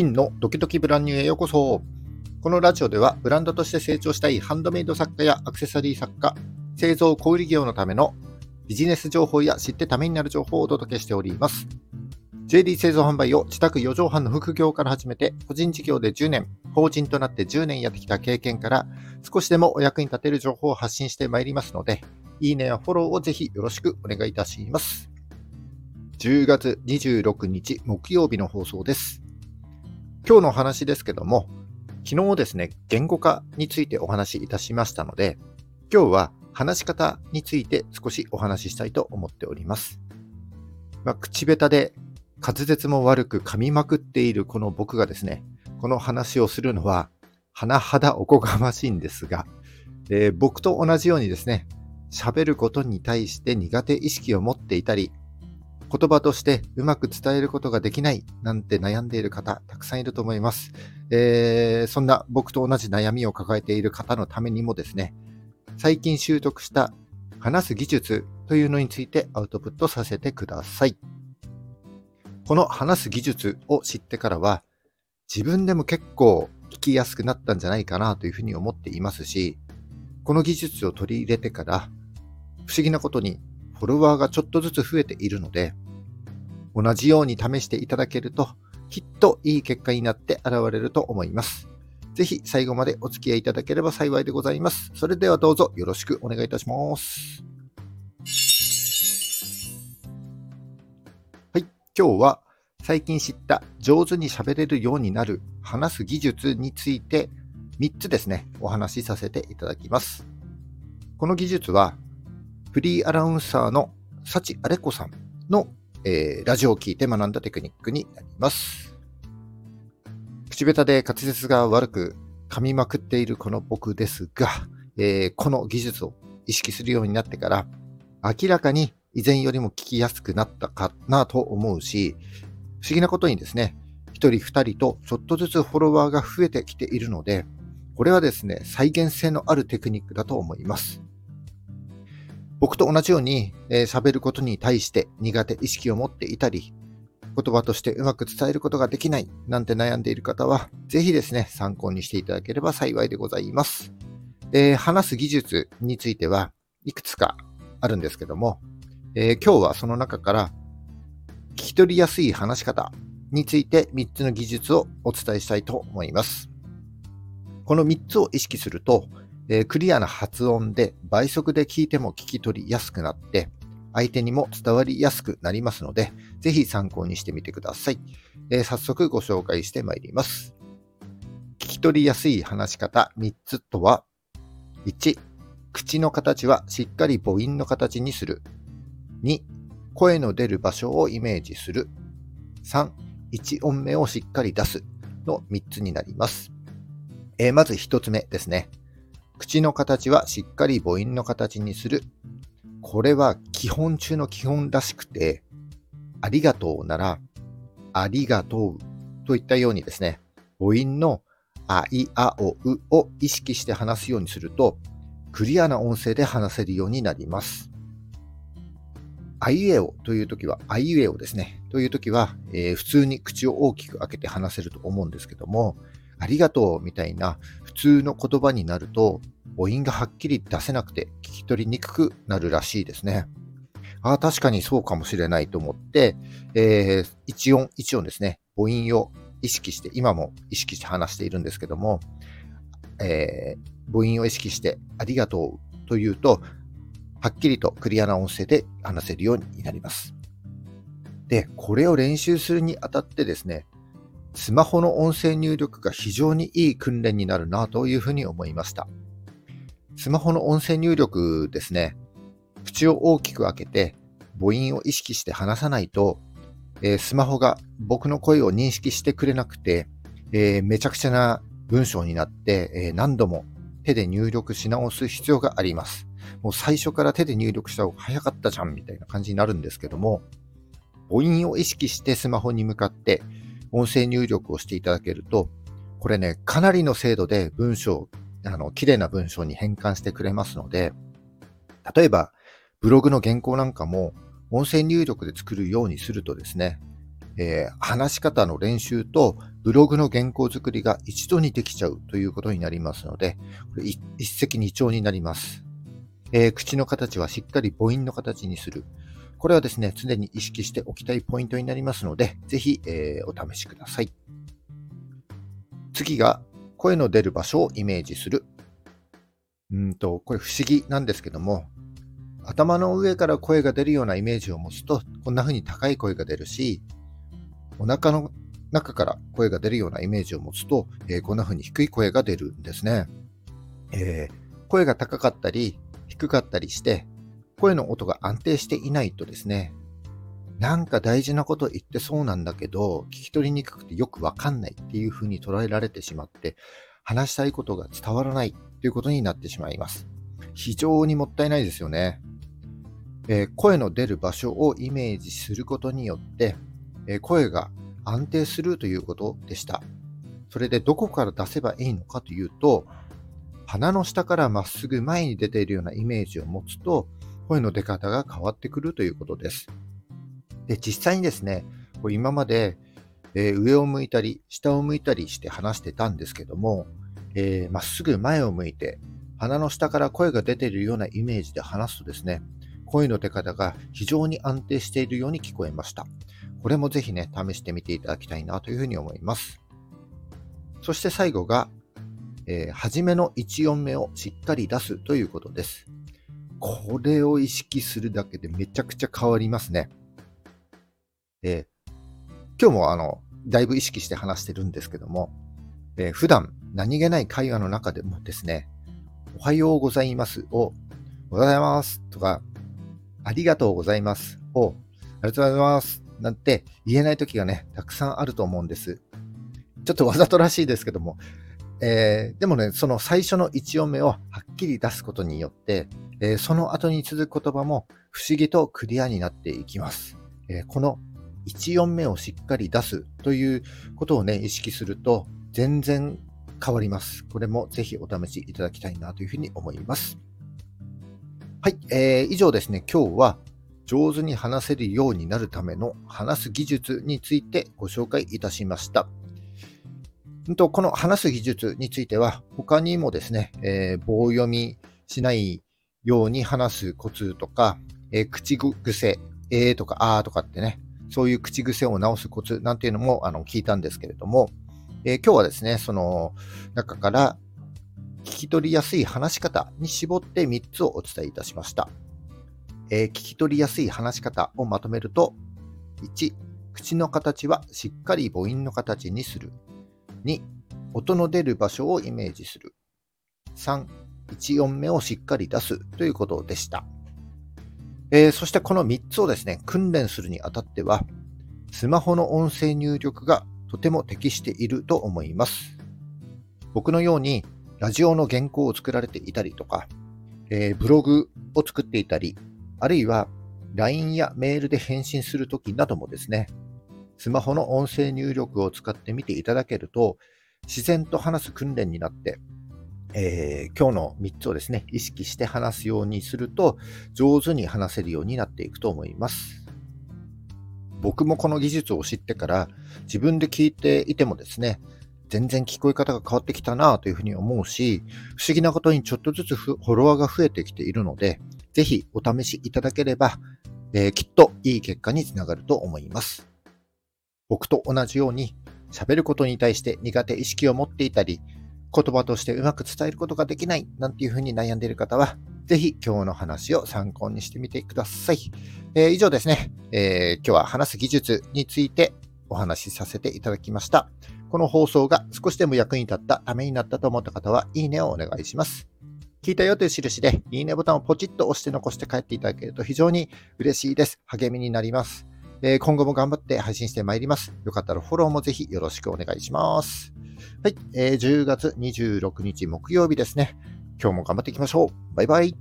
真のドキドキブランニューへようこそ。このラジオではブランドとして成長したいハンドメイド作家やアクセサリー作家、製造小売業のためのビジネス情報や知ってためになる情報をお届けしております。JD 製造販売を自宅4畳半の副業から始めて、個人事業で10年、法人となって10年やってきた経験から、少しでもお役に立てる情報を発信してまいりますので、いいねやフォローをぜひよろしくお願いいたします。10月26日木曜日の放送です。今日の話ですけども、昨日ですね、言語化についてお話しいたしましたので、今日は話し方について少しお話ししたいと思っております。まあ、口下手で滑舌も悪く噛みまくっているこの僕がですね、この話をするのは、甚だおこがましいんですが、えー、僕と同じようにですね、喋ることに対して苦手意識を持っていたり、言葉としてうまく伝えることができないなんて悩んでいる方たくさんいると思います。えー、そんな僕と同じ悩みを抱えている方のためにもですね、最近習得した話す技術というのについてアウトプットさせてください。この話す技術を知ってからは、自分でも結構聞きやすくなったんじゃないかなというふうに思っていますし、この技術を取り入れてから、不思議なことにフォロワーがちょっとずつ増えているので、同じように試していただけると、きっといい結果になって現れると思います。ぜひ最後までお付き合いいただければ幸いでございます。それではどうぞよろしくお願いいたします。はい、今日は最近知った上手に喋れるようになる話す技術について3つですね、お話しさせていただきます。この技術はフリーアナウンサーの幸あれ子さんの、えー、ラジオを聞いて学んだテクニックになります。口下手で滑舌が悪く噛みまくっているこの僕ですが、えー、この技術を意識するようになってから、明らかに以前よりも聞きやすくなったかなと思うし、不思議なことにですね、一人二人とちょっとずつフォロワーが増えてきているので、これはですね、再現性のあるテクニックだと思います。僕と同じように喋、えー、ることに対して苦手意識を持っていたり、言葉としてうまく伝えることができないなんて悩んでいる方は、ぜひですね、参考にしていただければ幸いでございます。え、話す技術についてはいくつかあるんですけども、えー、今日はその中から聞き取りやすい話し方について3つの技術をお伝えしたいと思います。この3つを意識すると、えー、クリアな発音で倍速で聞いても聞き取りやすくなって、相手にも伝わりやすくなりますので、ぜひ参考にしてみてください。えー、早速ご紹介してまいります。聞き取りやすい話し方3つとは、1、口の形はしっかり母音の形にする。2、声の出る場所をイメージする。3、1音目をしっかり出すの3つになります。えー、まず1つ目ですね。口の形はしっかり母音の形にする。これは基本中の基本らしくて、ありがとうなら、ありがとうといったようにですね、母音のあ、い、あ、お、うを意識して話すようにすると、クリアな音声で話せるようになります。あいえおというときは、あいえおですね。というときは、えー、普通に口を大きく開けて話せると思うんですけども、ありがとうみたいな普通の言葉になると、母音がはっきり出せなくて聞き取りにくくなるらしいですね。ああ、確かにそうかもしれないと思って、えー、一音一音ですね、母音を意識して、今も意識して話しているんですけども、えー、母音を意識してありがとうというと、はっきりとクリアな音声で話せるようになります。で、これを練習するにあたってですね、スマホの音声入力が非常にいい訓練になるなというふうに思いました。スマホの音声入力ですね、口を大きく開けて母音を意識して話さないと、えー、スマホが僕の声を認識してくれなくて、えー、めちゃくちゃな文章になって、えー、何度も手で入力し直す必要があります。もう最初から手で入力した方が早かったじゃんみたいな感じになるんですけども、母音を意識してスマホに向かって音声入力をしていただけると、これね、かなりの精度で文章、あの、綺麗な文章に変換してくれますので、例えば、ブログの原稿なんかも、音声入力で作るようにするとですね、えー、話し方の練習とブログの原稿作りが一度にできちゃうということになりますので、これ一石二鳥になります。えー、口の形はしっかり母音の形にする。これはですね、常に意識しておきたいポイントになりますので、ぜひ、えー、お試しください。次が、声の出る場所をイメージする。うんと、これ不思議なんですけども、頭の上から声が出るようなイメージを持つと、こんな風に高い声が出るし、お腹の中から声が出るようなイメージを持つと、えー、こんな風に低い声が出るんですね。えー、声が高かったり低かったりして、声の音が安定していないとですね、なんか大事なこと言ってそうなんだけど、聞き取りにくくてよくわかんないっていう風に捉えられてしまって、話したいことが伝わらないということになってしまいます。非常にもったいないですよね。えー、声の出る場所をイメージすることによって、えー、声が安定するということでした。それでどこから出せばいいのかというと、鼻の下からまっすぐ前に出ているようなイメージを持つと、声の出方が変わってくるということです。で、実際にですね、今まで、えー、上を向いたり、下を向いたりして話してたんですけども、えー、まっすぐ前を向いて、鼻の下から声が出ているようなイメージで話すとですね、声の出方が非常に安定しているように聞こえました。これもぜひね、試してみていただきたいなというふうに思います。そして最後が、えー、初めの1音目をしっかり出すということです。これを意識するだけでめちゃくちゃ変わりますね。えー、今日もあの、だいぶ意識して話してるんですけども、えー、普段何気ない会話の中でもですね、おはようございますを、おはようございますとか、ありがとうございますを、ありがとうございますなんて言えない時がね、たくさんあると思うんです。ちょっとわざとらしいですけども、えー、でもね、その最初の1音目をはっきり出すことによって、えー、その後に続く言葉も不思議とクリアになっていきます。えー、この1音目をしっかり出すということをね、意識すると全然変わります。これもぜひお試しいただきたいなというふうに思います。はい、えー、以上ですね、今日は上手に話せるようになるための話す技術についてご紹介いたしました。この話す技術については、他にもですね、えー、棒読みしないように話すコツとか、えー、口癖、えーとかあーとかってね、そういう口癖を直すコツなんていうのもあの聞いたんですけれども、えー、今日はですね、その中から聞き取りやすい話し方に絞って3つをお伝えいたしました。えー、聞き取りやすい話し方をまとめると、1、口の形はしっかり母音の形にする。2、音の出る場所をイメージする。3、1音目をしっかり出すということでした。えー、そしてこの3つをですね、訓練するにあたっては、スマホの音声入力がとても適していると思います。僕のようにラジオの原稿を作られていたりとか、えー、ブログを作っていたり、あるいは LINE やメールで返信するときなどもですね、スマホの音声入力を使ってみていただけると、自然と話す訓練になって、えー、今日の3つをですね、意識して話すようにすると、上手に話せるようになっていくと思います。僕もこの技術を知ってから、自分で聞いていてもですね、全然聞こえ方が変わってきたなというふうに思うし、不思議なことにちょっとずつフォロワーが増えてきているので、ぜひお試しいただければ、えー、きっといい結果につながると思います。僕と同じように喋ることに対して苦手意識を持っていたり、言葉としてうまく伝えることができないなんていうふうに悩んでいる方は、ぜひ今日の話を参考にしてみてください。えー、以上ですね、えー、今日は話す技術についてお話しさせていただきました。この放送が少しでも役に立ったためになったと思った方は、いいねをお願いします。聞いたよという印で、いいねボタンをポチッと押して残して帰っていただけると非常に嬉しいです。励みになります。えー、今後も頑張って配信してまいります。よかったらフォローもぜひよろしくお願いします。はい、えー、10月26日木曜日ですね。今日も頑張っていきましょう。バイバイ。